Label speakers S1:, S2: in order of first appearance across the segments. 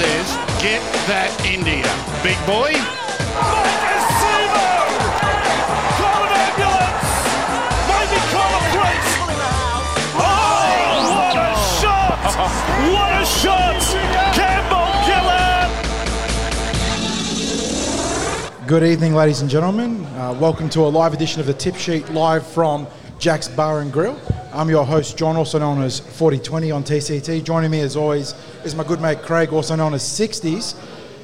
S1: says, get that India. Big boy.
S2: Call an ambulance! Maybe call a priest! Oh, what a shot! What a shot! Campbell Gillard!
S3: Good evening, ladies and gentlemen. Uh, welcome to a live edition of the Tip Sheet live from Jack's Bar and Grill. I'm your host, John, also known as 4020 on TCT. Joining me, as always, is my good mate Craig, also known as 60s.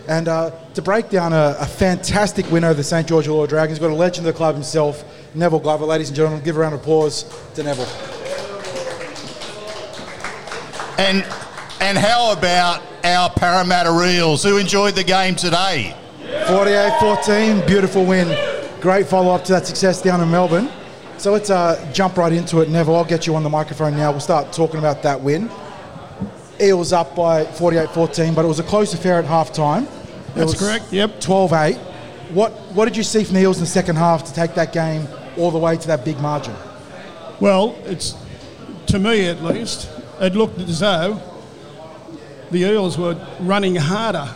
S3: And uh, to break down a, a fantastic win over the St. George Illawarra Dragons, got a legend of the club himself, Neville Glover. Ladies and gentlemen, give a round of applause to Neville.
S4: And and how about our Parramatta Eels who enjoyed the game today?
S3: 48 14, beautiful win. Great follow up to that success down in Melbourne. So let's uh, jump right into it. Neville, I'll get you on the microphone now. We'll start talking about that win. Eels up by 48 14, but it was a close affair at half time.
S5: That's correct, yep.
S3: 12 8. What, what did you see from the Eels in the second half to take that game all the way to that big margin?
S5: Well, it's to me at least, it looked as though the Eels were running harder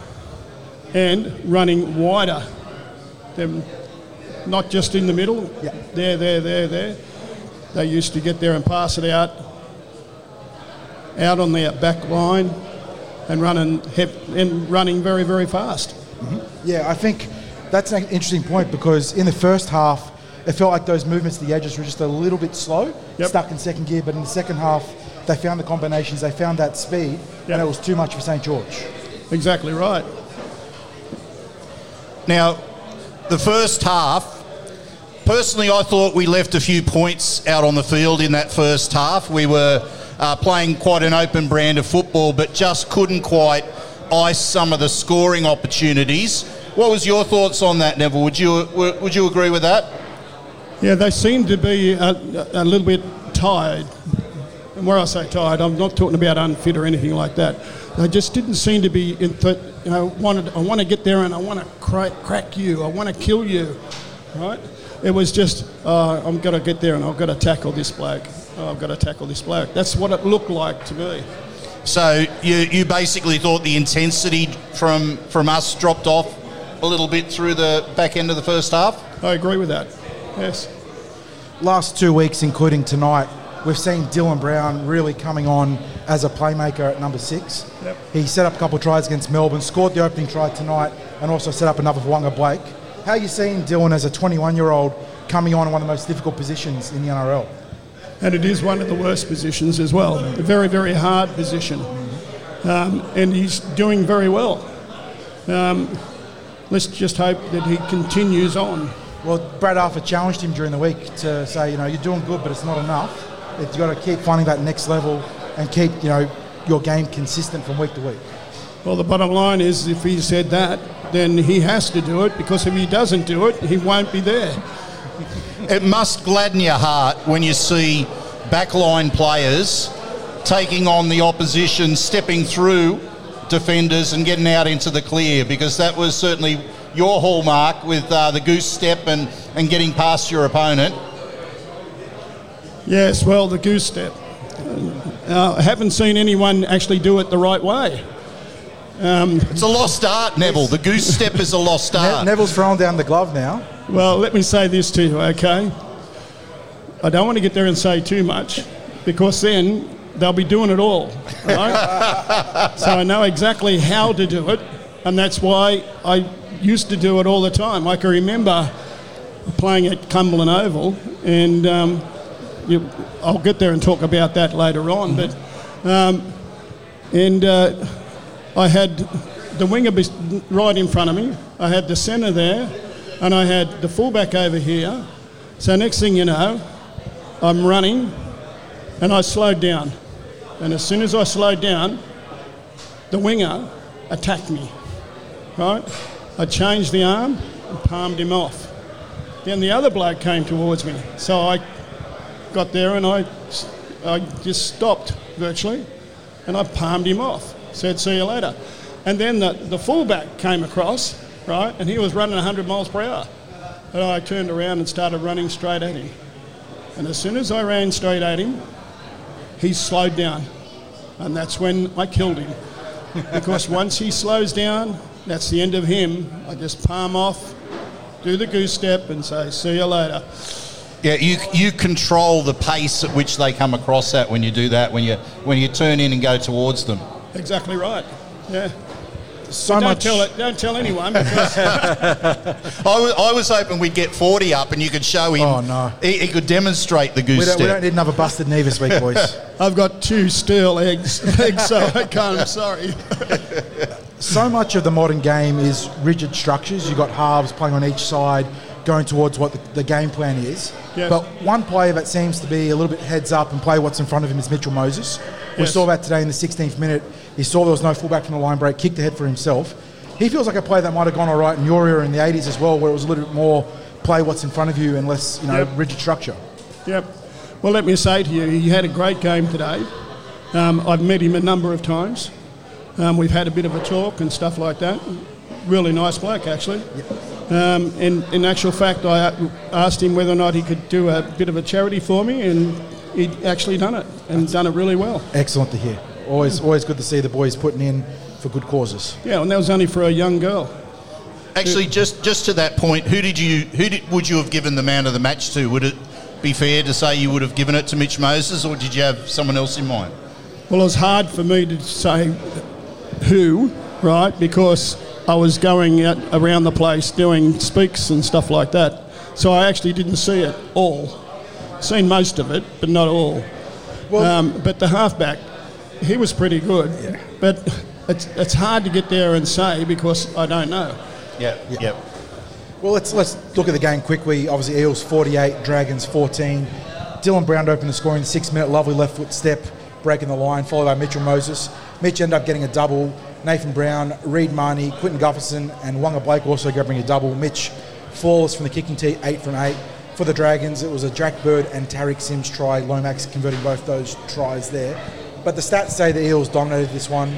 S5: and running wider. Them not just in the middle.
S3: Yeah.
S5: There, there, there, there. They used to get there and pass it out, out on their back line, and running hep- and running very, very fast. Mm-hmm.
S3: Yeah, I think that's an interesting point because in the first half, it felt like those movements to the edges were just a little bit slow,
S5: Yep.
S3: stuck in second gear. But in the second half, they found the combinations, they found that speed,
S5: Yep.
S3: and it was too much for St George.
S5: Exactly right.
S4: Now, the first half, personally, I thought we left a few points out on the field in that first half. We were uh, playing quite an open brand of football, but just couldn't quite ice some of the scoring opportunities. What was your thoughts on that, Neville? Would you would you agree with that?
S5: Yeah, they seem to be a, a little bit tired. And where I say tired, I'm not talking about unfit or anything like that. They just didn't seem to be in th- you know, wanted, I want to get there and I want to crack, crack you. I want to kill you, right? It was just, uh, I'm going to get there and I've got to tackle this bloke. Oh, I've got to tackle this bloke. That's what it looked like to me.
S4: So you, you basically thought the intensity from from us dropped off a little bit through the back end of the first half.
S5: I agree with that. Yes.
S3: Last two weeks, including tonight, we've seen Dylan Brown really coming on as a playmaker at number six.
S5: Yep.
S3: He set up a couple of tries against Melbourne, scored the opening try tonight, and also set up another for Waqa Blake. How are you seeing Dylan as a 21 year old coming on in one of the most difficult positions in the NRL?
S5: and it is one of the worst positions as well. A very, very hard position. Um, and he's doing very well. Um, let's just hope that he continues on.
S3: Well, Brad Arthur challenged him during the week to say, you know, you're doing good, but it's not enough. You've got to keep finding that next level and keep, you know, your game consistent from week to week.
S5: Well, the bottom line is if he said that, then he has to do it because if he doesn't do it, he won't be there.
S4: It must gladden your heart when you see backline players taking on the opposition, stepping through defenders and getting out into the clear because that was certainly your hallmark with uh, the goose step and, and getting past your opponent.
S5: Yes, well, the goose step. Uh, I haven't seen anyone actually do it the right way.
S4: It's a lost art, Neville. The goose step is a lost
S3: Ne-
S4: art.
S3: Neville's throwing down the glove now.
S5: Well, let me say this to you, okay? I don't want to get there and say too much because then they'll be doing it all, right? so I know exactly how to do it, and that's why I used to do it all the time. I can remember playing at Cumberland Oval, and um, you, I'll get there and talk about that later on, but. Um, and uh, I had the winger right in front of me. I had the centre there, and I had the fullback over here. So next thing you know, I'm running, and I slowed down. And as soon as I slowed down, the winger attacked me. Right? I changed the arm and palmed him off. Then the other bloke came towards me, so I got there and I, I just stopped virtually, and I palmed him off. Said, "See you later." And then the, the fullback came across, right, and he was running 100 miles per hour. And I turned around and started running straight at him. And as soon as I ran straight at him, he slowed down, and that's when I killed him. because once he slows down, that's the end of him. I just palm off, do the goose step, and say, "See you later."
S4: Yeah, you you control the pace at which they come across that when you do that. When you when you turn in and go towards them.
S5: Exactly right. Yeah.
S3: So
S5: don't
S3: much.
S5: tell it. Don't tell anyone because
S4: I was, I was hoping we'd get 40 up and you could show him.
S3: Oh, no.
S4: He, he could demonstrate the goose
S3: We don't, we don't need another busted knee this week, boys.
S5: I've got two steel eggs, eggs so I can't. I'm sorry.
S3: so much of the modern game is rigid structures. You've got halves playing on each side, going towards what the, the game plan is.
S5: Yes.
S3: But one player that seems to be a little bit heads up and play what's in front of him is Mitchell Moses. We
S5: Yes.
S3: saw that today in the 16th minute. He saw there was no fullback from the line break, kicked ahead for himself. He feels like a player that might have gone all right in your era in the 80s as well, where it was a little bit more play what's in front of you and less, you know,
S5: Yep.
S3: rigid structure.
S5: Yep. Well, let me say to you, he had a great game today. Um, I've met him a number of times. Um, we've had a bit of a talk and stuff like that. Really nice bloke, actually. Um, and in actual fact, I asked him whether or not he could do a bit of a charity for me, and he'd actually done it and done it really well.
S3: Excellent to hear. Always, always good to see the boys putting in for good causes.
S5: Yeah, and that was only for a young girl.
S4: Actually, just just to that point, who did you who did, would you have given the man of the match to? Would it be fair to say you would have given it to Mitch Moses, or did you have someone else in mind?
S5: Well, it was hard for me to say who, right? Because I was going out around the place doing speaks and stuff like that. So I actually didn't see it all. Seen most of it, but not all. um, but the halfback, he was pretty good. Yeah. But it's, it's hard to get there and say because I don't know.
S4: Yeah, yep.
S3: Well, let's let's look at the game quickly. Obviously, Eels 48, Dragons 14. Dylan Brown opened the score in the six minute, lovely left foot step, breaking the line, followed by Mitchell Moses. Mitch ended up getting a double. Nathan Brown, Reed Mahoney, Clinton Gutherson, and Waqa Blake also grabbing a double. Mitch flawless from the kicking tee, eight from eight. For the Dragons, it was a Jack Bird and Tariq Sims try. Lomax converting both those tries there. But the stats say the Eels dominated this one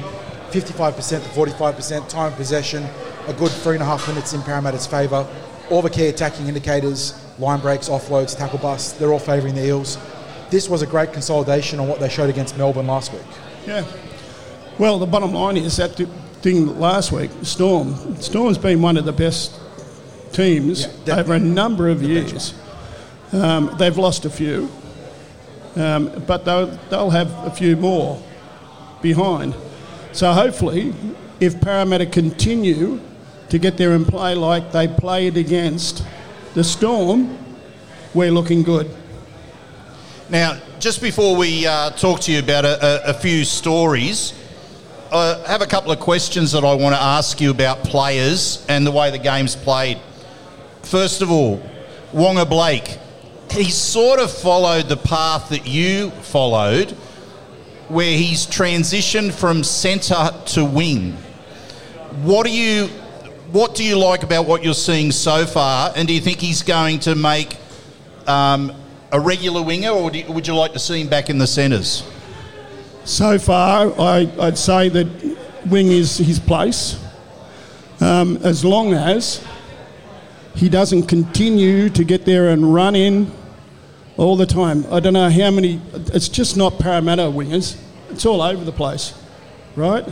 S3: 55% to 45%. Time of possession, a good three and a half minutes in Parramatta's favour. All the key attacking indicators, line breaks, offloads, tackle busts, they're all favouring the Eels. This was a great consolidation on what they showed against Melbourne last week.
S5: Yeah. Well, the bottom line is that thing last week, Storm. Storm's been one of the best teams
S3: Yeah,
S5: over a number of years. Um, they've lost a few, um, but they'll, they'll have a few more behind. So hopefully, if Parramatta continue to get there and play like they played against the Storm, we're looking good.
S4: Now, just before we uh, talk to you about a, a, a few stories, I have a couple of questions that I want to ask you about players and the way the game's played. First of all, Waqa Blake, he sort of followed the path that you followed, where he's transitioned from centre to wing. What do you what do you like about what you're seeing so far, and do you think he's going to make um, a regular winger, or you, would you like to see him back in the centres?
S5: So far, I, I'd say that wing is his place, um, as long as he doesn't continue to get there and run in all the time. I don't know how many. It's just not Parramatta wingers. It's all over the place, right?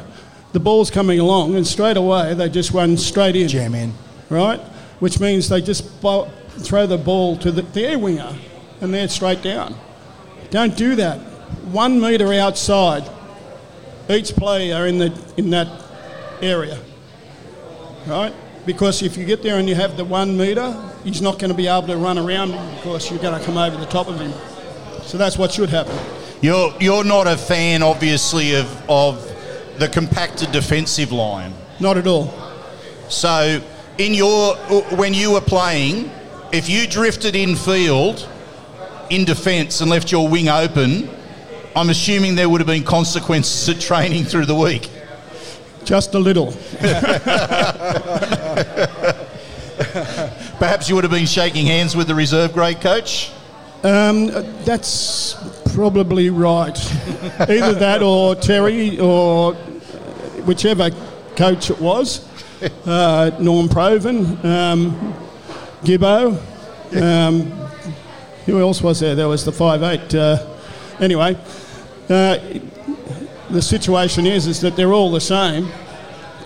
S5: The ball's coming along, and straight away they just run straight in
S3: Jam in.
S5: right? Which means they just throw the ball to the, their winger and they're straight down. Don't do that. One metre outside, each player in, the, in that area, right? Because if you get there and you have the one metre, he's not going to be able to run around because you're going to come over the top of him. So that's what should happen.
S4: You're you're not a fan, obviously, of of the compacted defensive line.
S5: Not at all.
S4: So, in your uh, when you were playing, if you drifted in field in defence and left your wing open, I'm assuming there would have been consequences to training through the week.
S5: Just a little.
S4: Perhaps you would have been shaking hands with the reserve grade coach.
S5: Um, that's probably right. Either that or Terry or whichever coach it was. Uh, Norm Provan, um, Gibbo. Um, who else was there? There was the five eight. Uh, anyway, uh, the situation is is that they're all the same,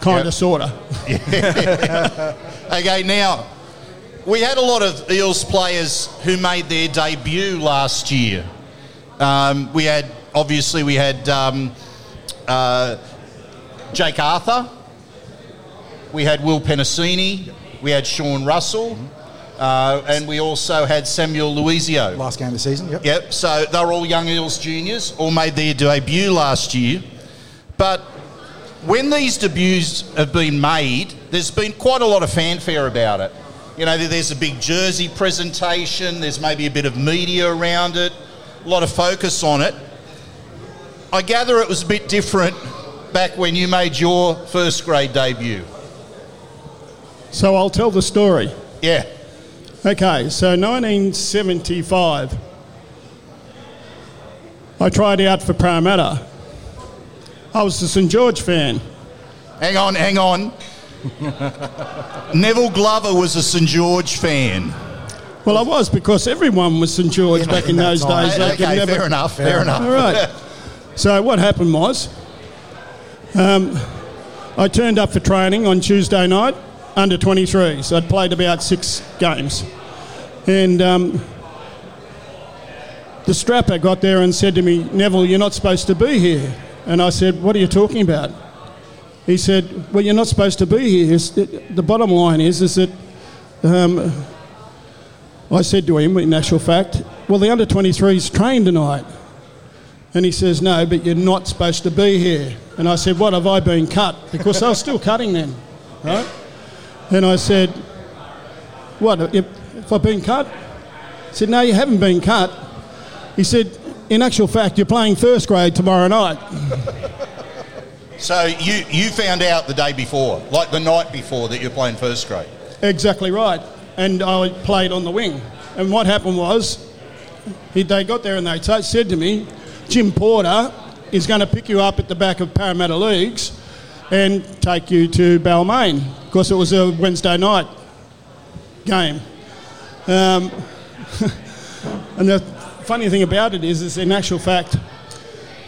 S5: kind of,
S4: Yep.
S5: sorta.
S4: Okay, now we had a lot of Eels players who made their debut last year. Um, we had obviously we had um, uh, Jake Arthur, we had Will Penisini, we had Sean Russell, uh, and we also had Samuel Loizou.
S3: Last game of the season. Yep.
S4: Yep. So they're all young Eels juniors, all made their debut last year. But when these debuts have been made, there's been quite a lot of fanfare about it. You know, there's a big jersey presentation, there's maybe a bit of media around it, a lot of focus on it. I gather it was a bit different back when you made your first grade debut.
S5: So I'll tell the story.
S4: Yeah.
S5: Okay, so 1975, I tried out for Parramatta. I was a St George fan.
S4: Hang on, hang on. Neville Glover was a St George fan.
S5: Well, I was because everyone was St George back
S3: in
S5: those
S3: time.
S5: days. They
S4: okay,
S5: never-
S4: fair enough, fair, enough.
S5: All right. So what happened was, um, I turned up for training on Tuesday night, under 23. So I'd played about six games, and um, the strapper got there and said to me, "Neville, you're not supposed to be here." And I said, "What are you talking about?" He said, "Well, you're not supposed to be here. The bottom line is, is that." Um, I said to him, in actual fact, well, the under 23s trained tonight. And he says, no, but you're not supposed to be here. And I said, what, have I been cut? Because I was still cutting then, right? And I said, what, if, if I've been cut? He said, no, you haven't been cut. He said, in actual fact, you're playing first grade tomorrow night.
S4: So you, you found out the day before, like the night before, that you're playing first grade.
S5: Exactly right. And I played on the wing. And what happened was, he, they got there and they t- said to me, Jim Porter is going to pick you up at the back of Parramatta Leagues and take you to Balmain Of course, it was a Wednesday night game. Um, and the funny thing about it is, is in actual fact,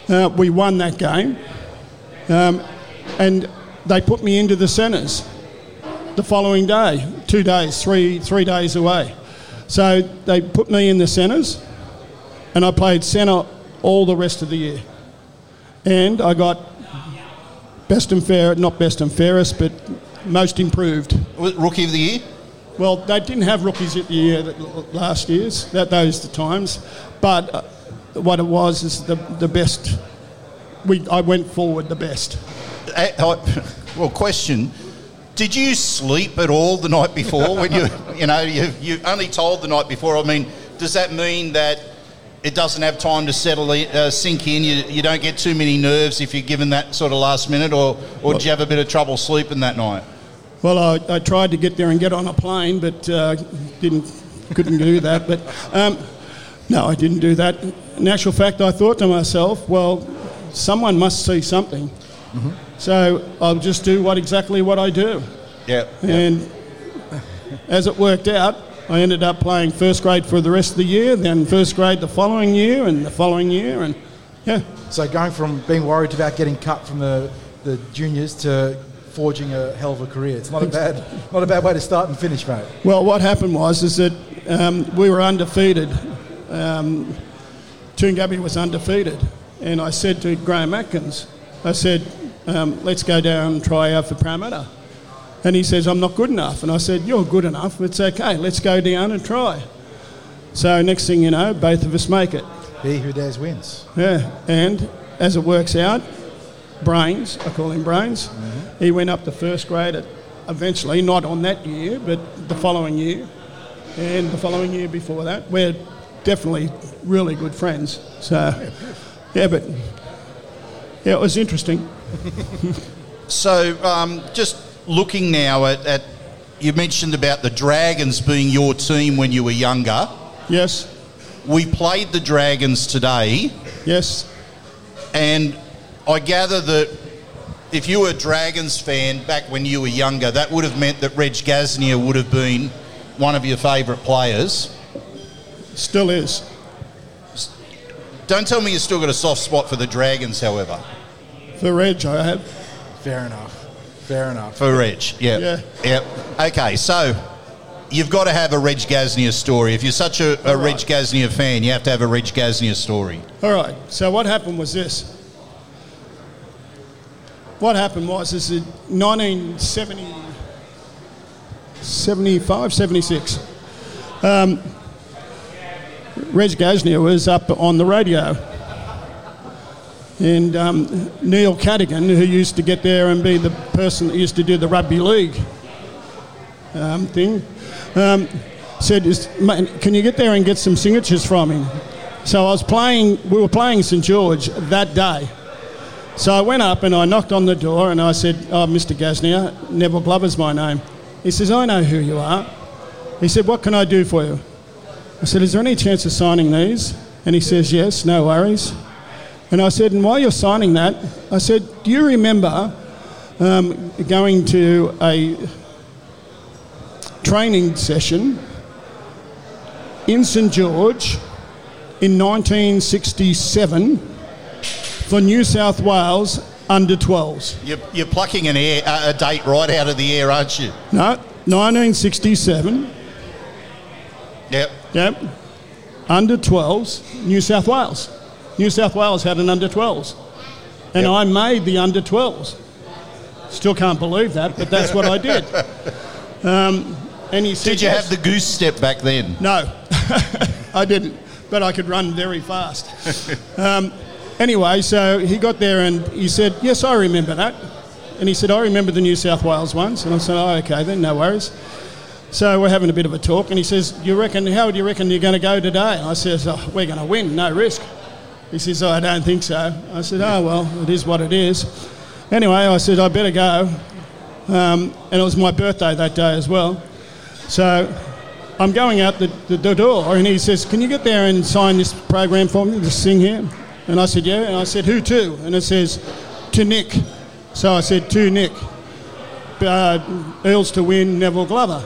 S5: uh, we won that game, um, and they put me into the centres the following day, two days, three three days away. So they put me in the centres, and I played centre all the rest of the year. And I got best and fair, not best and fairest, but most improved.
S4: Rookie of the year?
S5: Well, they didn't have rookies at the year that, last year's, that those the times, but uh, what it was is the the best. We I went forward the best.
S4: I- Well, question. Did you sleep at all the night before when you, you know, you, you only told the night before? I mean, does that mean that it doesn't have time to settle, in, uh, sink in? You, you don't get too many nerves if you're given that sort of last minute, or, or did you have a bit of trouble sleeping that night?
S5: Well, I, I tried to get there and get on a plane, but uh, didn't, couldn't do that. But um, no, I didn't do that. In actual fact, I thought to myself, well, someone must see something. So I'll just do what exactly what I do.
S4: Yeah.
S5: And as it worked out, I ended up playing first grade for the rest of the year, then first grade the following year, and the following year, and yeah.
S3: So going from being worried about getting cut from the, the juniors to forging a hell of a career. It's not a bad not a bad way to start and finish, mate.
S5: Well, what happened was is that um, we were undefeated. Um, Toongabbie was undefeated, and I said to Graham Atkins, I said, um, "Let's go down and try out for Parramatta." And he says, "I'm not good enough." And I said, "You're good enough. It's okay. Let's go down and try." So next thing you know, both of us make it.
S3: He who dares wins.
S5: Yeah, and as it works out, Brains, I call him Brains, he went up to first grade at, eventually, not on that year, but the following year, and the following year before that. We're definitely really good friends. So, yeah, but yeah, it was interesting.
S4: So, um, just looking now at, at, you mentioned about the Dragons being your team when you were younger.
S5: Yes,
S4: We played the Dragons today,
S5: yes,
S4: and I gather that if you were a Dragons fan back when you were younger, that would have meant that Reg Gasnier would have been one of your favourite players.
S5: still is.
S4: Don't tell me you've still got a soft spot for the Dragons, however.
S5: For Reg, I have.
S3: Fair enough. Fair enough.
S4: For Reg, yeah.
S5: Yeah.
S4: Yep. Okay, so you've got to have a Reg Gasnier story. If you're such a, a Reg Gasnier fan, you have to have a Reg Gasnier story.
S5: All right. So what happened was this. What happened was this in 1970, 75, 76. Um, Reg Gasnier was up on the radio. And um, Neil Cadigan, who used to get there and be the person that used to do the rugby league um, thing, um, said, "Is- mate, "Can you get there and get some signatures from him?" So I was playing. We were playing St George that day. So I went up and I knocked on the door and I said, "Oh, Mr. Gasnier, Neville Glover's my name." He says, "I know who you are." He said, "What can I do for you?" I said, "Is there any chance of signing these?" And he says, "Yes, no worries." And I said, "And while you're signing that, I said, do you remember um, going to a training session in St George in 1967 for New South Wales under 12s.
S4: You're, you're plucking an air, a a date right out of the air, aren't you?
S5: No, 1967,
S4: Yep.
S5: yep, under 12s, New South Wales. New South Wales had an under 12s. And
S4: Yep.
S5: I made the under 12s. Still can't believe that, but that's what I did. Um, and he said,
S4: Did you
S5: "Yes."
S4: have the goose step back then?
S5: No, I didn't, but I could run very fast. um, anyway, so he got there and he said, Yes, I remember that. And he said, I remember the New South Wales ones. And I said, Oh, okay, then, no worries. So we're having a bit of a talk, and he says, "You reckon? How do you reckon you're going to go today?" And I says, oh, "We're going to win, no risk." He says, oh, "I don't think so." I said, "Oh well, it is what it is." Anyway, I said, "I better go," um, and it was my birthday that day as well. So I'm going out the, the, the door, and he says, "Can you get there and sign this program for me, this thing here?" And I said, "Yeah." And I said, "Who to?" And it says, "To Nick." So I said, "To Nick." Uh, Eels to win, Neville Glover.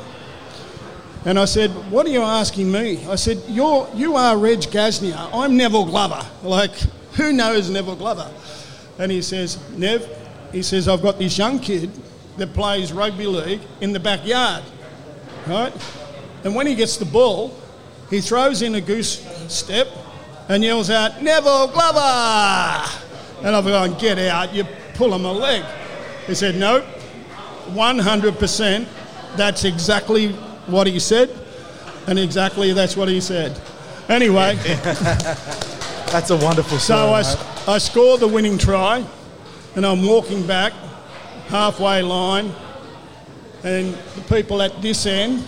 S5: And I said, What are you asking me? I said, You're, You are Reg Gasnier. I'm Neville Glover. Like, who knows Neville Glover? And he says, Nev, he says, I've got this young kid that plays rugby league in the backyard. Right? And when he gets the ball, he throws in a goose step and yells out, Neville Glover! And I've gone, Get out, you pull him a leg. He said, Nope, 100%. That's exactly what he said, and exactly that's what he said. Anyway,
S3: That's a wonderful story.
S5: so I, I scored the winning try, and I'm walking back halfway line, and the people at this end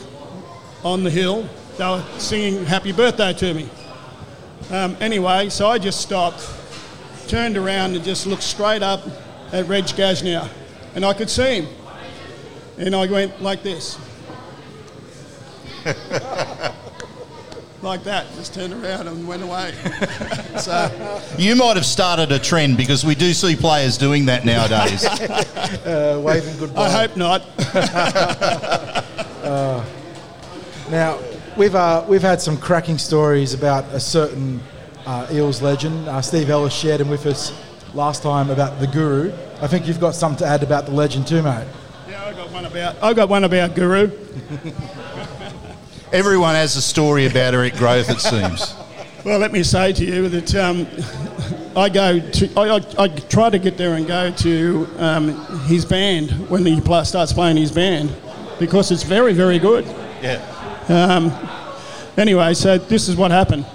S5: on the hill, they were singing happy birthday to me. Um, anyway, so I just stopped, turned around and just looked straight up at Reg Gasnier, and I could see him. And I went like this. like that, just turned around and went away. so,
S4: You might have started a trend because we do see players doing that nowadays.
S3: Uh, waving goodbye.
S5: I hope not.
S3: Now, we've uh, we've had some cracking stories about a certain uh, Eels legend. Uh, Steve Ellis shared him with us last time about the Guru. I think you've got something to add about the legend too, mate.
S5: Yeah, I got one about. I got one about Guru.
S4: Everyone has a story about Eric Grothe, it seems.
S5: Well, let me say to you that um, I go to. I, I, I try to get there and go to um, his band when he pl- starts playing his band because it's very, very good.
S4: Yeah.
S5: Anyway, so this is what happened.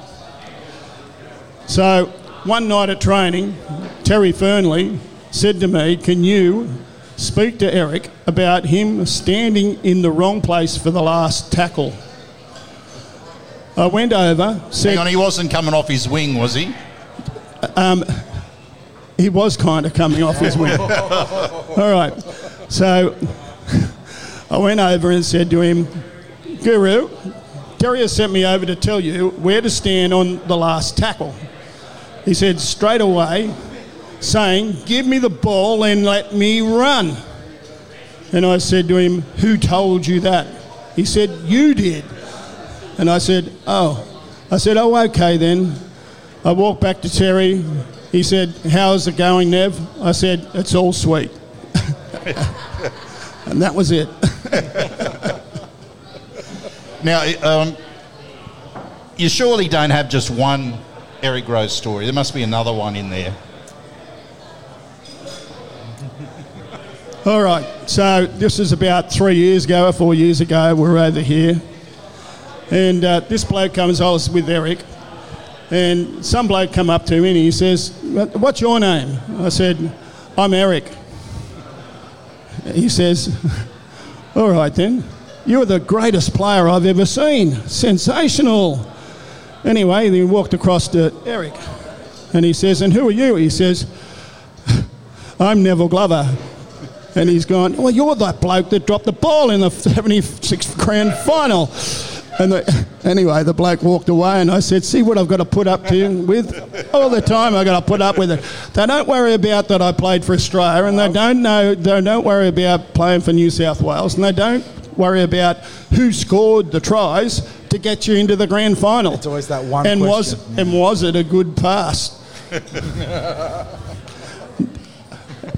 S5: So one night at training, Terry Fearnley said to me, Can you speak to Eric about him standing in the wrong place for the last tackle? I went over, said,
S4: Hang on, he wasn't coming off his wing, was he?
S5: Um, he was kind of coming off his wing. All right. So I went over and said to him, Guru, Terry has sent me over to tell you where to stand on the last tackle. He said straight away, saying, Give me the ball and let me run. And I said to him, Who told you that? He said, You did. And I said, Oh. I said, Oh, okay then. I walked back to Terry He said, How's it going, Nev? I said, It's all sweet. and that was it.
S4: Now, um, you surely don't have just one Eric Grothe story. There must be another one in there.
S5: All right, so this is about three years ago or four years ago. We're over here, and uh, this bloke comes. I was with Eric, and some bloke come up to me and he says, "What's your name?" I said, "I'm Eric." He says, "All right then, you're the greatest player I've ever seen. Sensational." Anyway, he walked across to Eric, and he says, "And who are you?" He says, "I'm Neville Glover." And he's gone, Well, you're that bloke that dropped the ball in the 76th grand final. And the, anyway, the bloke walked away, and I said, See what I've got to put up to you with? All the time I've got to put up with it. They don't worry about that I played for Australia, and they don't, know, they don't worry about playing for New South Wales, and they don't worry about who scored the tries to get you into the grand final.
S3: It's always that one
S5: and was,
S3: yeah.
S5: and was it a good pass?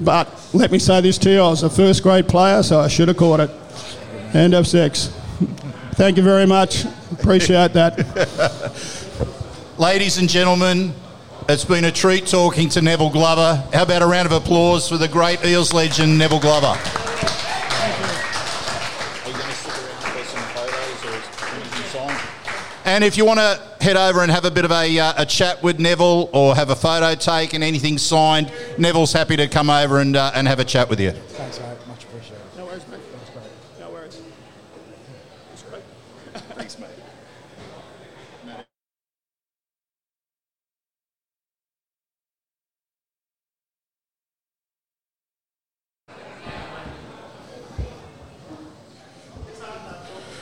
S5: But let me say this to you I was a first grade player, so I should have caught it. End of six. Thank you very much. Appreciate that.
S4: Ladies and gentlemen, it's been a treat talking to Neville Glover. How about a round of applause for the great Eels legend, Neville Glover? And if you want to head over and have a bit of a, uh, a chat with Neville or have a photo taken, anything signed, Neville's happy to come over and, uh, and have a chat with you.
S3: Thanks, mate. Much appreciated.
S5: No worries, mate. No worries.
S4: Thanks, mate.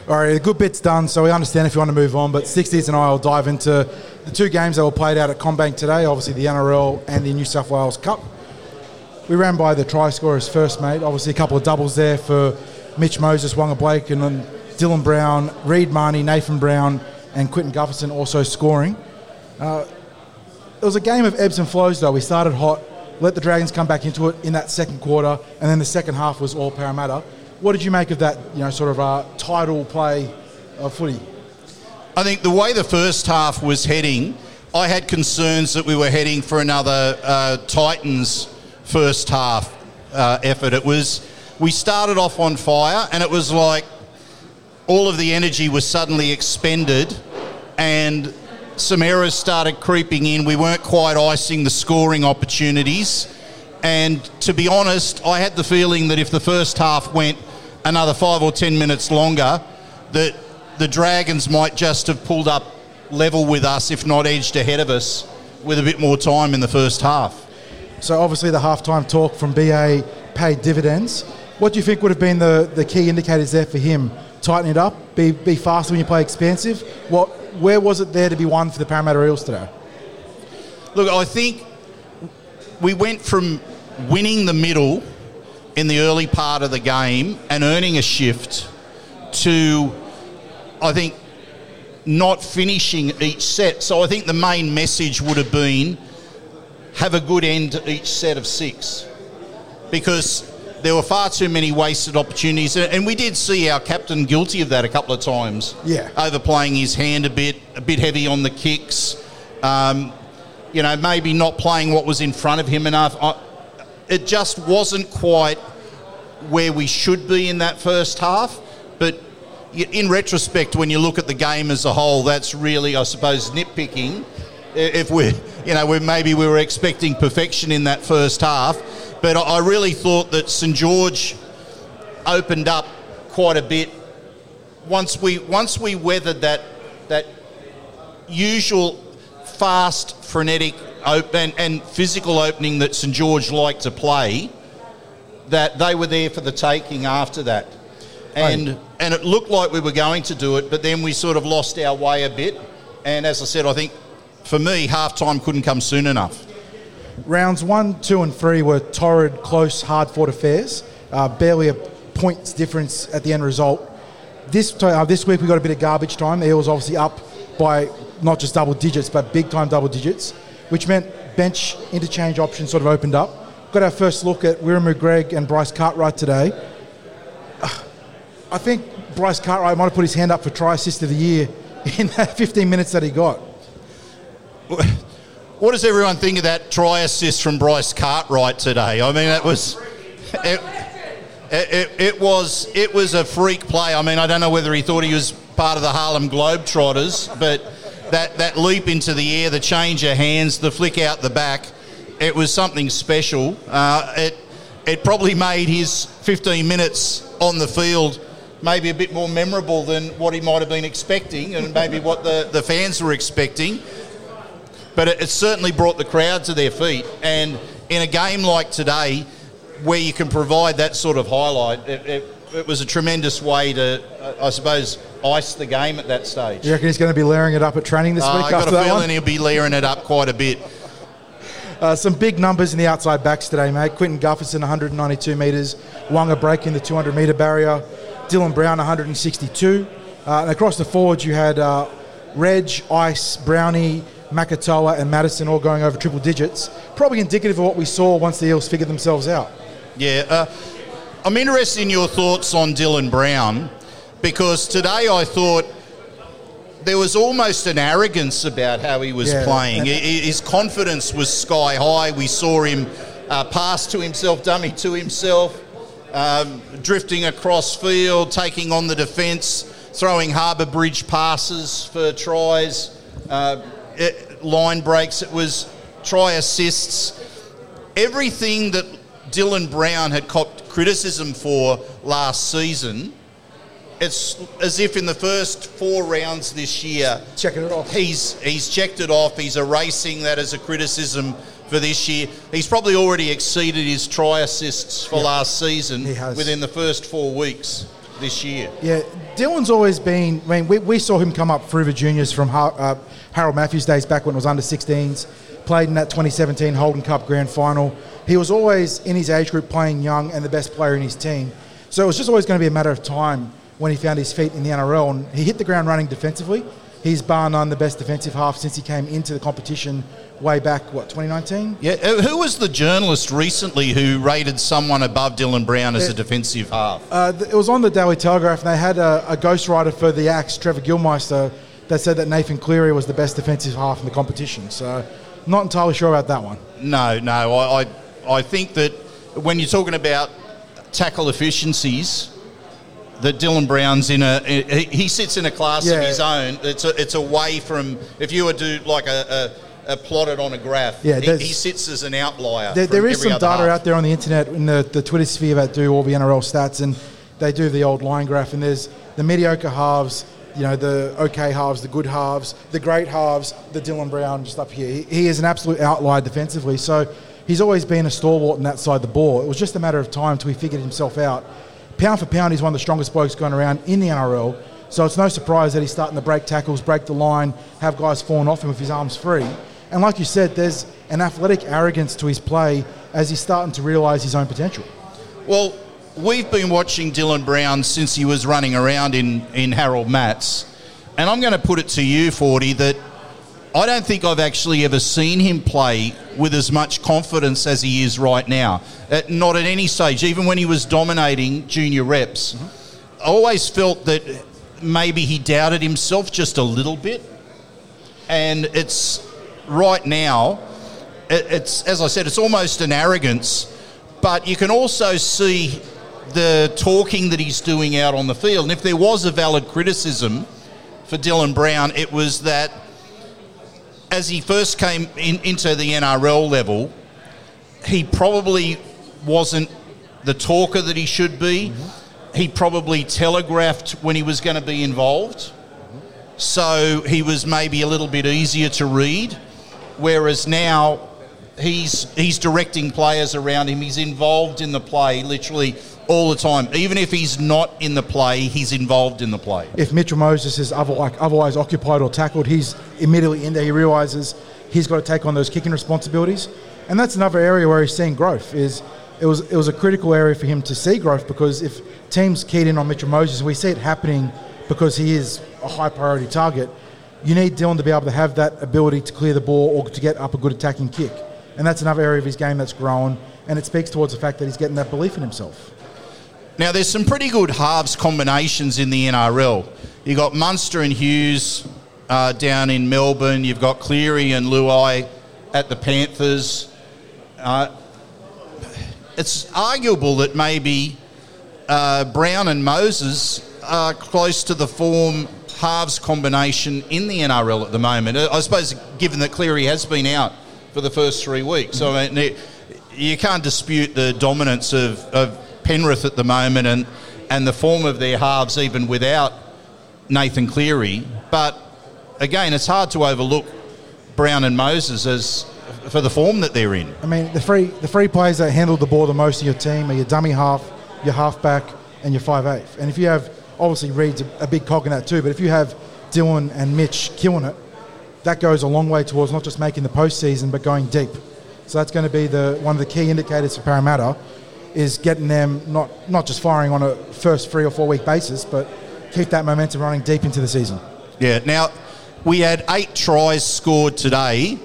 S3: All right, a good bit's done, so we understand if you want to move on. But 60s and I will dive into the two games that were played out at CommBank today obviously, the NRL and the New South Wales Cup. We ran by the try scorers first, mate. Obviously, a couple of doubles there for Mitch Moses, Waqa Blake, and then Dylan Brown, Reed Mahoney, Nathan Brown, and Clinton Gutherson also scoring. Uh, it was a game of ebbs and flows, though. We started hot, let the Dragons come back into it in that second quarter, and then the second half was all Parramatta. What did you make of that, you know, sort of uh, title play of footy?
S4: I think the way the first half was heading, I had concerns that we were heading for another uh, Titans first half uh, effort. It was we started off on fire, and it was like all of the energy was suddenly expended, and some errors started creeping in. We weren't quite icing the scoring opportunities. And to be honest, I had the feeling that if the first half went another five or ten minutes longer, that the Dragons might just have pulled up level with us, if not edged ahead of us, with a bit more time in the first half.
S3: So obviously the halftime talk from BA paid dividends. What do you think would have been the, the key indicators there for him? Tighten it up, be, be faster when you play expansive. What, where was it there to be won for the Parramatta Eels today?
S4: Look, I think we went from winning the middle in the early part of the game and earning a shift to, I think, not finishing each set. So I think the main message would have been have a good end to each set of six because there were far too many wasted opportunities. And we did see our captain guilty of that a couple of times.
S3: Yeah.
S4: Overplaying his hand a bit, a bit heavy on the kicks. Um, you know, maybe not playing what was in front of him enough. I, it just wasn't quite where we should be in that first half. But in retrospect, when you look at the game as a whole, that's really, I suppose, nitpicking. If we, you know, we maybe we were expecting perfection in that first half, but I really thought that St George opened up quite a bit once we once we weathered that that usual fast, frenetic open and physical opening that St George liked to play, that they were there for the taking after that. And and it looked like we were going to do it, but then we sort of lost our way a bit. And as I said, I think for me, half time couldn't come soon enough.
S3: Rounds one, two, and three were torrid, close, hard fought affairs. Uh, barely a points difference at the end result. This, uh, this week we got a bit of garbage time. Eels obviously up by not just double digits, but big time double digits. Which meant bench interchange options sort of opened up. Got our first look at Wiremu Greig and Bryce Cartwright today. I think Bryce Cartwright might have put his hand up for try assist of the year in that 15 minutes that he got.
S4: What does everyone think of that try assist from Bryce Cartwright today? I mean, that was. It, it, it, was it was a freak play. I mean, I don't know whether he thought he was part of the Harlem Globetrotters, but that, that leap into the air, the change of hands, the flick out the back, it was something special. Uh, it it probably made his 15 minutes on the field maybe a bit more memorable than what he might have been expecting and maybe what the, the fans were expecting. But it, it certainly brought the crowd to their feet. And in a game like today, where you can provide that sort of highlight, it, it, it was a tremendous way to, I suppose, ice the game at that stage.
S3: You reckon he's going to be layering it up at training this
S4: Uh,
S3: week
S4: I've got
S3: after
S4: a
S3: that
S4: feeling
S3: one?
S4: he'll be layering it up quite a bit.
S3: Uh, some big numbers in the outside backs today, mate. Clinton Gutherson, 192 metres. Waqa breaking the 200 metre barrier. Dylan Brown, 162. Uh, and across the forwards, you had uh, Reg, Ice, Brownie, Makatoa, and Matterson all going over triple digits. Probably indicative of what we saw once the Eels figured themselves out.
S4: Yeah, uh, I'm interested in your thoughts on Dylan Brown because today I thought there was almost an arrogance about how he was
S3: Yeah,
S4: playing. His confidence was sky high. We saw him uh, pass to himself, dummy to himself, um, drifting across field, taking on the defence, throwing harbour bridge passes for tries, uh, it- line breaks. It was try assists everything that Dylan Brown had copped criticism for last season, it's as if in the first four rounds this year,
S3: Checking it off.
S4: he's he's checked it off. He's erasing that as a criticism for this year. He's probably already exceeded his try assists for last season within the first four weeks this year.
S3: Yeah, Dylan's always been. I mean, we, we saw him come up through the juniors from Har- uh, Harold Matthews days back when it was under 16s. Played in that 2017 Holden Cup Grand Final. He was always in his age group playing young and the best player in his team. So it was just always going to be a matter of time when he found his feet in the NRL. And he hit the ground running defensively. He's bar none the best defensive half since he came into the competition way back, what, 2019?
S4: Yeah, uh, who was the journalist recently who rated someone above Dylan Brown as a defensive half?
S3: Uh, it was on the Daily Telegraph, and they had a, a ghostwriter for the Axe, Trevor Gilmeister, that said that Nathan Cleary was the best defensive half in the competition. So, not entirely sure about that one.
S4: No, no. I, I, I think that when you're talking about tackle efficiencies, that Dylan Brown's in a he, sits in a class of his own. It's a, it's away from if you were to do like a, a, a plot it on a graph.
S3: Yeah,
S4: he, he sits as an outlier.
S3: There, there is some data
S4: half.
S3: out there on the internet in the, the Twitter sphere that do all the NRL stats, and they do the old line graph. And there's the mediocre halves, you know, the okay halves, the good halves, the great halves, the Dylan Brown just up here. He, he is an absolute outlier defensively. So he's always been a stalwart on that side of the ball. It was just a matter of time till he figured himself out. Pound for pound, he's one of the strongest blokes going around in the NRL. So it's no surprise that he's starting to break tackles, break the line, have guys falling off him with his arms free. And like you said, there's an athletic arrogance to his play as he's starting to realise his own potential.
S4: Well, we've been watching Dylan Brown since he was running around in, in Harold Matts. And I'm going to put it to you, 40, that I don't think I've actually ever seen him play with as much confidence as he is right now. Uh, not at any stage, even when he was dominating junior reps. I always felt that maybe he doubted himself just a little bit. And it's right now, it, it's as I said, it's almost an arrogance, but you can also see the talking that he's doing out on the field. And if there was a valid criticism for Dylan Brown, it was that as he first came in, into the NRL level, he probably wasn't the talker that he should be. Mm-hmm. He probably telegraphed when he was going to be involved. So he was maybe a little bit easier to read. Whereas now he's he's directing players around him. He's involved in the play literally all the time. Even if he's not in the play, he's involved in the play.
S3: If Mitchell Moses is other, like, otherwise occupied or tackled, he's immediately in there. He realises he's got to take on those kicking responsibilities, and that's another area where he's seeing growth. Is it was it was a critical area for him to see growth because if teams keyed in on Mitchell Moses, we see it happening because he is a high priority target. you need Dylan to be able to have that ability to clear the ball or to get up a good attacking kick. And that's another area of his game that's grown, and it speaks towards the fact that he's getting that belief in himself.
S4: Now, there's some pretty good halves combinations in the NRL. You've got Munster and Hughes uh, down in Melbourne. You've got Cleary and Luai at the Panthers. Uh, it's arguable that maybe uh, Brown and Moses are close to the form halves combination in the NRL at the moment. I suppose, given that Cleary has been out for the first three weeks, so I mean, you can't dispute the dominance of, of Penrith at the moment and, and the form of their halves even without Nathan Cleary. But again, it's hard to overlook Brown and Moses as for the form that they're in.
S3: I mean, the three the three players that handle the ball the most in your team are your dummy half, your halfback, and your five eighth. And if you have obviously Reed's a, a big cog in that too, but if you have Dylan and Mitch killing it, that goes a long way towards not just making the postseason but going deep. So that's going to be the one of the key indicators for Parramatta is getting them not not just firing on a first three or four week basis, but keep that momentum running deep into the season.
S4: Yeah. Now we had eight tries scored today.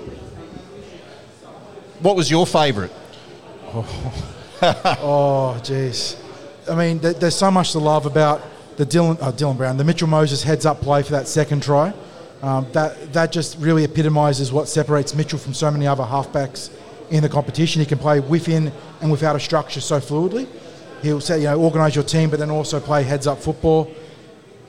S4: What was your favourite?
S3: Oh, jeez. I mean, th- there's so much to love about the Dylan, oh, Dylan Brown, the Mitchell Moses heads up play for that second try. Um, that that just really epitomises what separates Mitchell from so many other halfbacks in the competition. He can play within and without a structure so fluidly. He'll say, you know, organise your team, but then also play heads up football.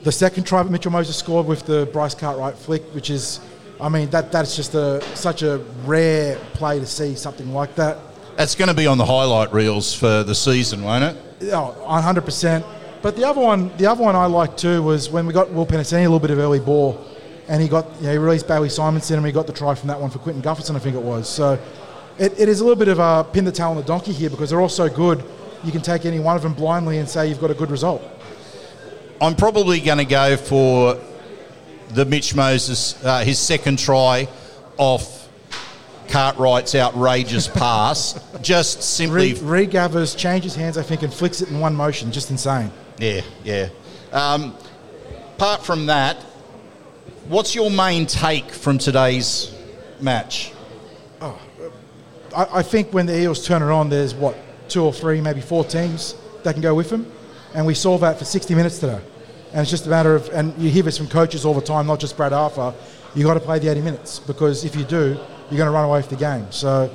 S3: The second try that Mitchell Moses scored with the Bryce Cartwright flick, which is, I mean, that that's just a such a rare play to see something like that.
S4: That's going to be on the highlight reels for the season, won't it?
S3: Oh, 100%. But the other one, the other one I liked too was when we got Will Penisini a little bit of early ball, and he got, you know, he released Bailey Simonsson, and we got the try from that one for Clinton Gutherson, I think it was. So it, it is a little bit of a pin the tail on the donkey here because they're all so good. You can take any one of them blindly and say you've got a good result.
S4: I'm probably going to go for the Mitch Moses, uh, his second try off Cartwright's outrageous pass. Just simply.
S3: Reed Gavers changes hands, I think, and flicks it in one motion. Just insane.
S4: Yeah, yeah. Um, apart from that, what's your main take from today's match?
S3: I, think when the Eels turn it on, there's what two or three, maybe four teams that can go with them, and we saw that for 60 minutes today. And it's just a matter of, and you hear this from coaches all the time, not just Brad Arthur. You got to play the 80 minutes because if you do, you're going to run away with the game. So,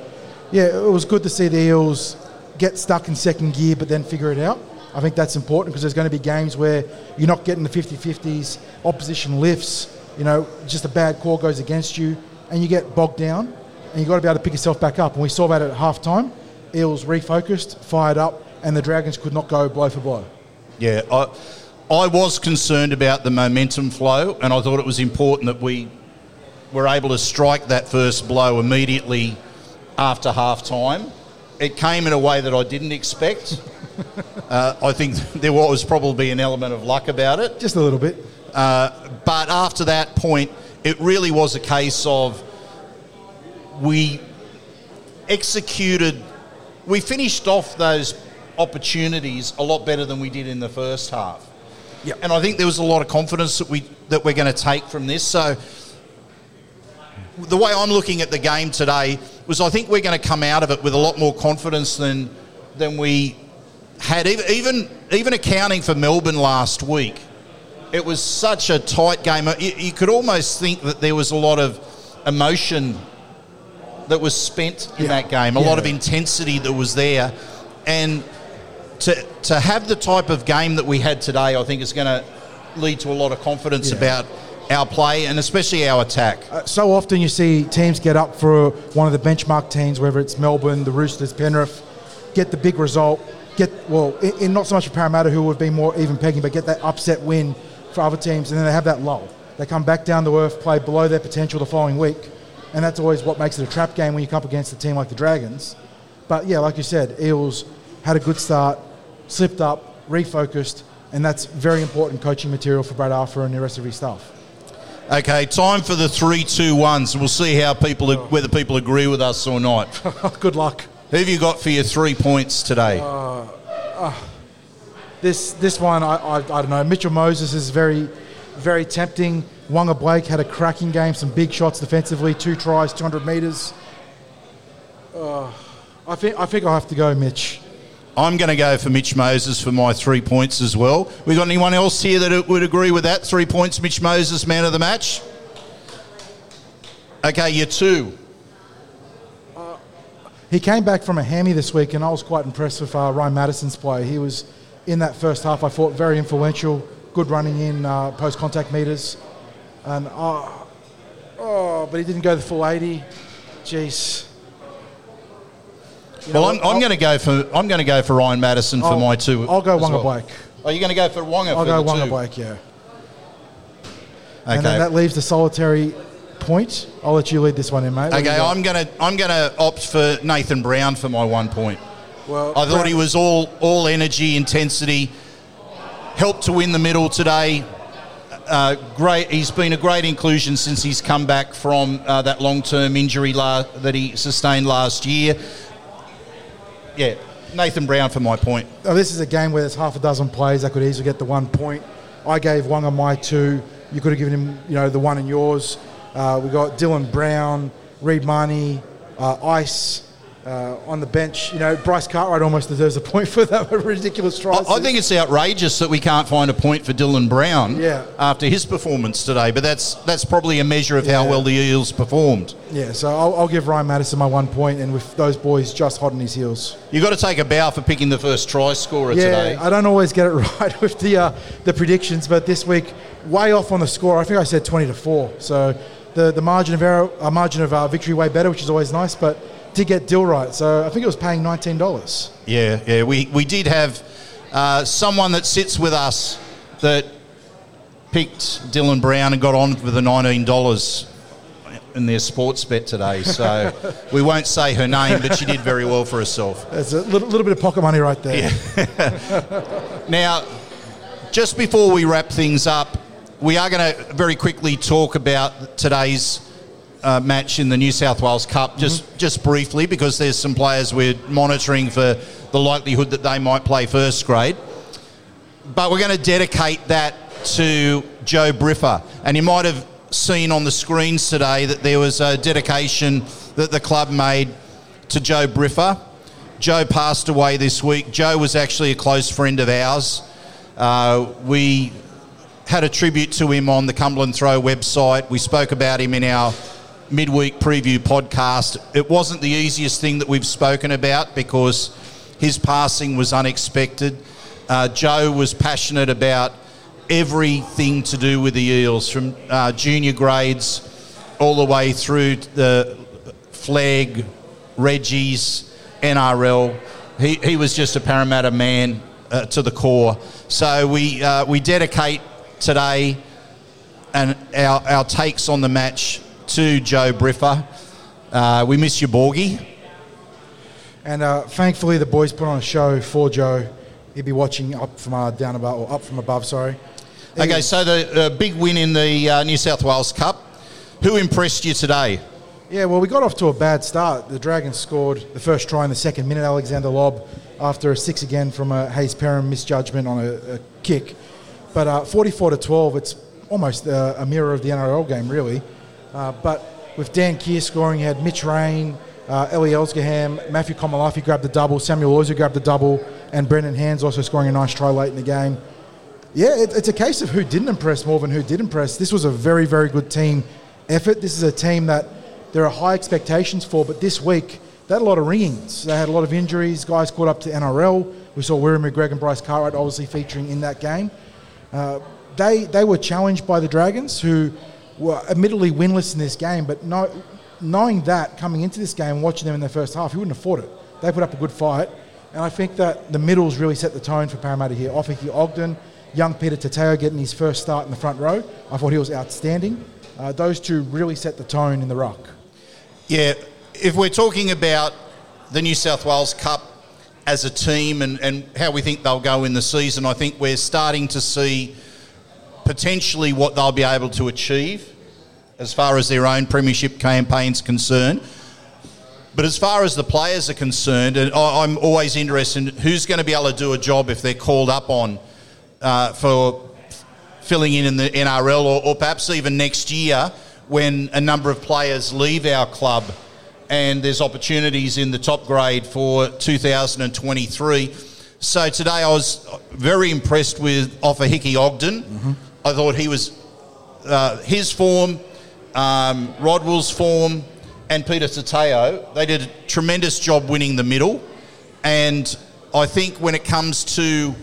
S3: yeah, it was good to see the Eels get stuck in second gear, but then figure it out. I think that's important because there's going to be games where you're not getting the 50-50s, opposition lifts, you know, just a bad call goes against you, and you get bogged down, and you've got to be able to pick yourself back up. And we saw that at half time. Eels refocused, fired up, and the Dragons could not go blow for blow.
S4: Yeah, I, I was concerned about the momentum flow, and I thought it was important that we were able to strike that first blow immediately after half time. It came in a way that I didn't expect. uh, I think there was probably an element of luck about it.
S3: Just a little bit.
S4: Uh, but after that point, it really was a case of we executed, we finished off those opportunities a lot better than we did in the first half.
S3: Yep.
S4: And I think there was a lot of confidence that we that we're going to take from this. So the way I'm looking at the game today was I think we're going to come out of it with a lot more confidence than than we had even even, even accounting for Melbourne last week. It was such a tight game. You, you could almost think that there was a lot of emotion that was spent in
S3: Yeah.
S4: that game, a
S3: Yeah.
S4: lot of intensity that was there, and to to have the type of game that we had today, I think is going to lead to a lot of confidence
S3: Yeah.
S4: about our play and especially our attack.
S3: Uh, so often you see teams get up for one of the benchmark teams, whether it's Melbourne, the Roosters, Penrith, get the big result, get, well, in, in not so much for Parramatta, who would be more even pegging, but get that upset win for other teams, and then they have that lull. They come back down to earth, play below their potential the following week, and that's always what makes it a trap game when you come up against a team like the Dragons. But yeah, like you said, Eels had a good start, slipped up, refocused, and that's very important coaching material for Brad Arthur and the rest of his staff.
S4: Okay, time for the three, two, ones. We'll see how people whether people agree with us or not.
S3: good luck.
S4: Who have you got for your three points today?
S3: Uh, uh, this this one, I, I, I don't know. Mitchell Moses is very, very tempting. Waqa Blake had a cracking game, some big shots defensively, two tries, 200 metres. Uh, I think I think I have to go, Mitch.
S4: I'm going to go for Mitch Moses for my three points as well. We got anyone else here that would agree with that? Three points, Mitch Moses, man of the match. Okay, you're two.
S3: He came back from a hammy this week, and I was quite impressed with uh, Ryan Matterson's play. He was in that first half. I thought very influential, good running in uh, post contact meters, and uh, oh, but he didn't go the full 80. Jeez. You know
S4: Well, I'm. I'm going to go for I'm going to go for Ryan Matterson for
S3: I'll-
S4: my two.
S3: I'll go Waqa
S4: well.
S3: Blake.
S4: Are you going to go for Waqa?
S3: I'll
S4: for
S3: go Waqa
S4: two?
S3: Blake, yeah.
S4: Okay.
S3: And then that leaves the solitary point. I'll let you lead this one in, mate. What
S4: Okay. I'm gonna I'm gonna opt for Nathan Brown for my one point.
S3: Well,
S4: I thought
S3: Brown-
S4: he was all all energy, intensity, helped to win the middle today. Uh, great, he's been a great inclusion since he's come back from uh, that long-term injury la- that he sustained last year. Yeah, Nathan Brown for my point.
S3: Oh, this is a game where there's half a dozen players that could easily get the one point. I gave Waqa my two. You could have given him, you know, the one in yours. Uh, we got Dylan Brown, Reed Mahoney, uh, Ice uh, on the bench. You know, Bryce Cartwright almost deserves a point for that ridiculous try.
S4: I, I think it's outrageous that we can't find a point for Dylan Brown
S3: Yeah.
S4: after his performance today, but that's that's probably a measure of how well the Eels performed.
S3: yeah. So I'll, I'll give Ryan Matterson my one point, and with those boys just hot on his heels.
S4: You've got to take a bow for picking the first try scorer
S3: Yeah,
S4: today.
S3: I don't always get it right with the uh, the predictions, but this week way off on the score. I think I said twenty to four. So the the margin of error, a margin of uh, victory way better, which is always nice. But did get Dill right, so I think it was paying nineteen dollars.
S4: Yeah, yeah. We, we did have uh, someone that sits with us that picked Dylan Brown and got on with the $19 in their sports bet today. So we won't say her name, but she did very well for herself.
S3: There's a little, little bit of pocket money right there.
S4: Now, just before we wrap things up, we are going to very quickly talk about today's uh, match in the New South Wales Cup, just just briefly, because there's some players we're monitoring for the likelihood that they might play first grade. But we're going to dedicate that to Joe Briffa, and you might have seen on the screens today that there was a dedication that the club made to Joe Briffa. Joe passed away this week. Joe was actually a close friend of ours. Uh, we had a tribute to him on the Cumberland Throw website. We spoke about him in our midweek preview podcast. It wasn't the easiest thing that we've spoken about because his passing was unexpected. Uh, Joe was passionate about everything to do with the Eels, from uh, junior grades all the way through the flag, Reggie's, NRL. He, he was just a Parramatta man uh, to the core. So we, uh, we dedicate today and our, our takes on the match to Joe Briffa. Uh, we miss you, Borgie.
S3: And uh, thankfully, the boys put on a show for Joe. He'd be watching up from uh, down above, or up from above. Sorry.
S4: Okay, so the uh, big win in the uh, New South Wales Cup. Who impressed you today?
S3: Yeah, well, we got off to a bad start. The Dragons scored the first try in the second minute, Alexander Lobb, after a six again from a Hayes Perham misjudgment on a, a kick. But uh, 44 to 12, it's almost uh, a mirror of the NRL game, really. Uh, but with Dan Keir scoring, you had Mitch Rain, uh, Ellie Elsgaham, Matthew Komolafe grabbed the double, Samuel Loizou grabbed the double, and Brendan Hands also scoring a nice try late in the game. Yeah, it, it's a case of who didn't impress more than who did impress. This was a very, very good team effort. This is a team that there are high expectations for, but this week they had a lot of ringings. They had a lot of injuries. Guys caught up to NRL. We saw Wiremu Greig and Bryce Cartwright obviously featuring in that game. Uh, they they were challenged by the Dragons, who were admittedly winless in this game, but no, knowing that coming into this game, watching them in the first half, you wouldn't have fought it. They put up a good fight, and I think that the middles really set the tone for Parramatta here. Ofahiki Ogden, young Peter Tateo getting his first start in the front row. I thought he was outstanding. Uh, those two really set the tone in the ruck.
S4: Yeah, if we're talking about the New South Wales Cup as a team and, and how we think they'll go in the season, I think we're starting to see potentially what they'll be able to achieve as far as their own premiership campaign's concerned. But as far as the players are concerned, and I'm always interested in who's going to be able to do a job if they're called up on uh, for filling in in the NRL or, or perhaps even next year when a number of players leave our club and there's opportunities in the top grade for 2023. So today I was very impressed with Ofahiki Ogden. I thought he was uh, his form, um, Rodwell's form, and Peter Tateo. They did a tremendous job winning the middle, and I think when it comes to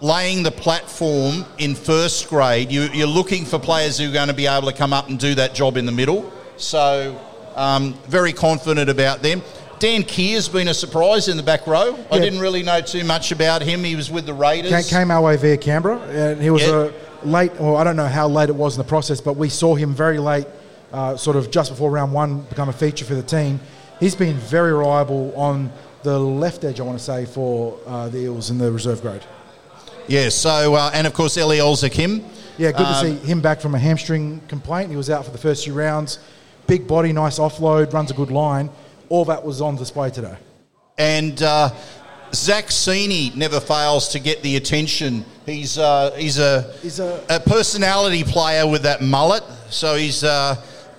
S4: laying the platform in first grade, you, you're looking for players who are going to be able to come up and do that job in the middle. So, um, very confident about them. Dan Keir's been a surprise in the back row. I didn't really know too much about him. He was with the Raiders.
S3: Came, came our way via Canberra, and he was
S4: Yeah.
S3: a late. Well, I don't know how late it was in the process, but we saw him very late, uh, sort of just before round one, become a feature for the team. He's been very reliable on the left edge, I want to say, for uh, the Eels in the reserve grade.
S4: Yeah, so, uh, and of course, Eli Olzakim.
S3: Yeah, good
S4: Um,
S3: to see him back from a hamstring complaint. He was out for the first few rounds. Big body, nice offload, runs a good line. All that was on display today.
S4: And uh, Zach Sini never fails to get the attention. He's, uh, he's, a,
S3: He's a-
S4: a personality player with that mullet. So he's, uh,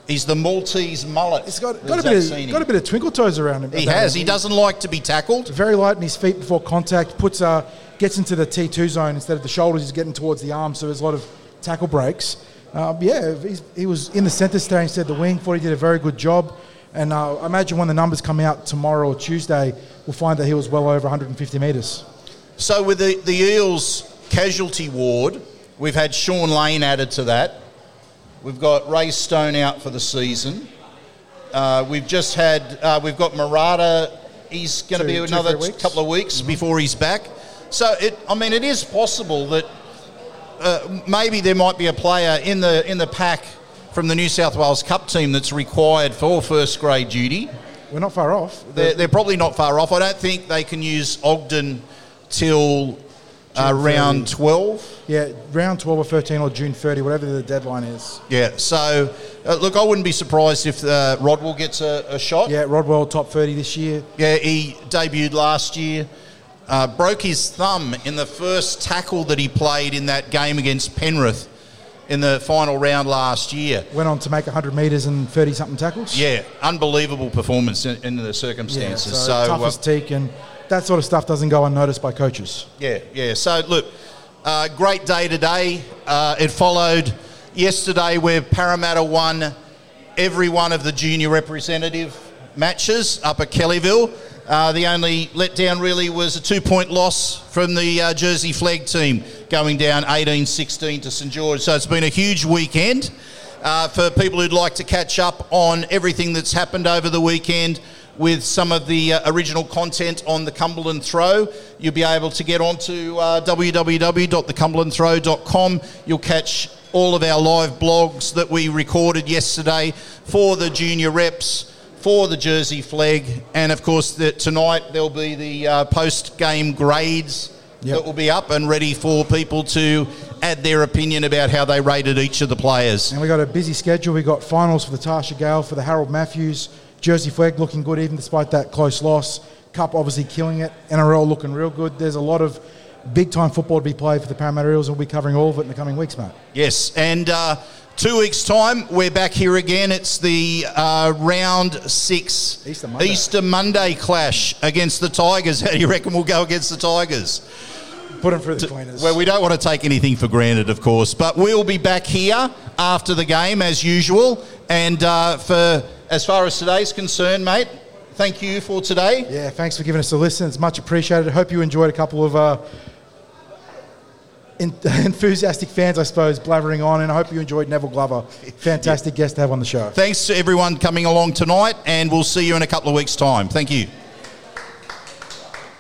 S4: he's the Maltese mullet.
S3: He's got, got, a bit of, got a bit of twinkle toes around him.
S4: He has.
S3: him.
S4: He doesn't like to be tackled.
S3: very light in his feet before contact, puts uh, gets into the T2 zone instead of the shoulders. He's getting towards the arms, so there's a lot of tackle breaks. Uh, yeah, he's, he was in the centre stay instead of the wing. Thought he did a very good job. And uh, I imagine when the numbers come out tomorrow or Tuesday, we'll find that he was well over 150 metres.
S4: So with the, the Eels casualty ward, we've had Shaun Lane added to that. We've got Ray Stone out for the season. Uh, we've just had, uh, we've got Murata. He's going to be another couple of weeks before he's back. So it, I mean, it is possible that uh, maybe there might be a player in the in the pack from the New South Wales Cup team that's required for first grade duty.
S3: We're not far off.
S4: They're, they're probably not far off. I don't think they can use Ogden till uh, round 12.
S3: yeah, round 12 or 13 or June 30, whatever the deadline is.
S4: Yeah, so uh, look, I wouldn't be surprised if uh, Rodwell gets a, a shot.
S3: Yeah, Rodwell top 30 this year.
S4: Yeah, he debuted last year, uh, broke his thumb in the first tackle that he played in that game against Penrith in the final round last year.
S3: Went on to make 100 metres and 30 something tackles.
S4: Yeah, unbelievable performance in, in the
S3: Yeah,
S4: circumstances.
S3: so,
S4: so
S3: tough
S4: uh,
S3: as teak, and that sort of stuff doesn't go unnoticed by coaches.
S4: Yeah, yeah. So look, uh, great day today. Uh, it followed yesterday where Parramatta won every one of the junior representative matches up at Kellyville. Uh, the only letdown really was a two-point loss from the uh, Jersey Flag team going down 18-16 to St George. So it's been a huge weekend. Uh, for people who'd like to catch up on everything that's happened over the weekend with some of the uh, original content on the Cumberland Throw, you'll be able to get onto uh, www.thecumberlandthrow.com. You'll catch all of our live blogs that we recorded yesterday for the junior reps, for the Jersey Flag, and of course the, tonight there'll be the uh, post-game grades
S3: Yep.
S4: that will be up and ready for people to add their opinion about how they rated each of the players.
S3: And we got a busy schedule. We've got finals for the Tarsha Gale, for the Harold Matthews, Jersey Flag looking good even despite that close loss. Cup obviously killing it. NRL looking real good. There's a lot of big time football to be played for the Parramatta Eels. We'll be covering all of it in the coming weeks, mate.
S4: Yes, and uh, two weeks' time, we're back here again. It's the uh, round six
S3: Easter Monday.
S4: Easter Monday clash against the Tigers. How do you reckon we'll go against the Tigers?
S3: Put them through the cleaners.
S4: Well, we don't want to take anything for granted, of course, but we'll be back here after the game as usual. And uh, for as far as today's concerned, mate, thank you for today.
S3: yeah, thanks for giving us a listen. It's much appreciated. Hope you enjoyed a couple of uh, enthusiastic fans, I suppose, blabbering on. And I hope you enjoyed Neville Glover. Fantastic guest to have on the show.
S4: Thanks to everyone coming along tonight, and we'll see you in a couple of weeks' time. Thank you.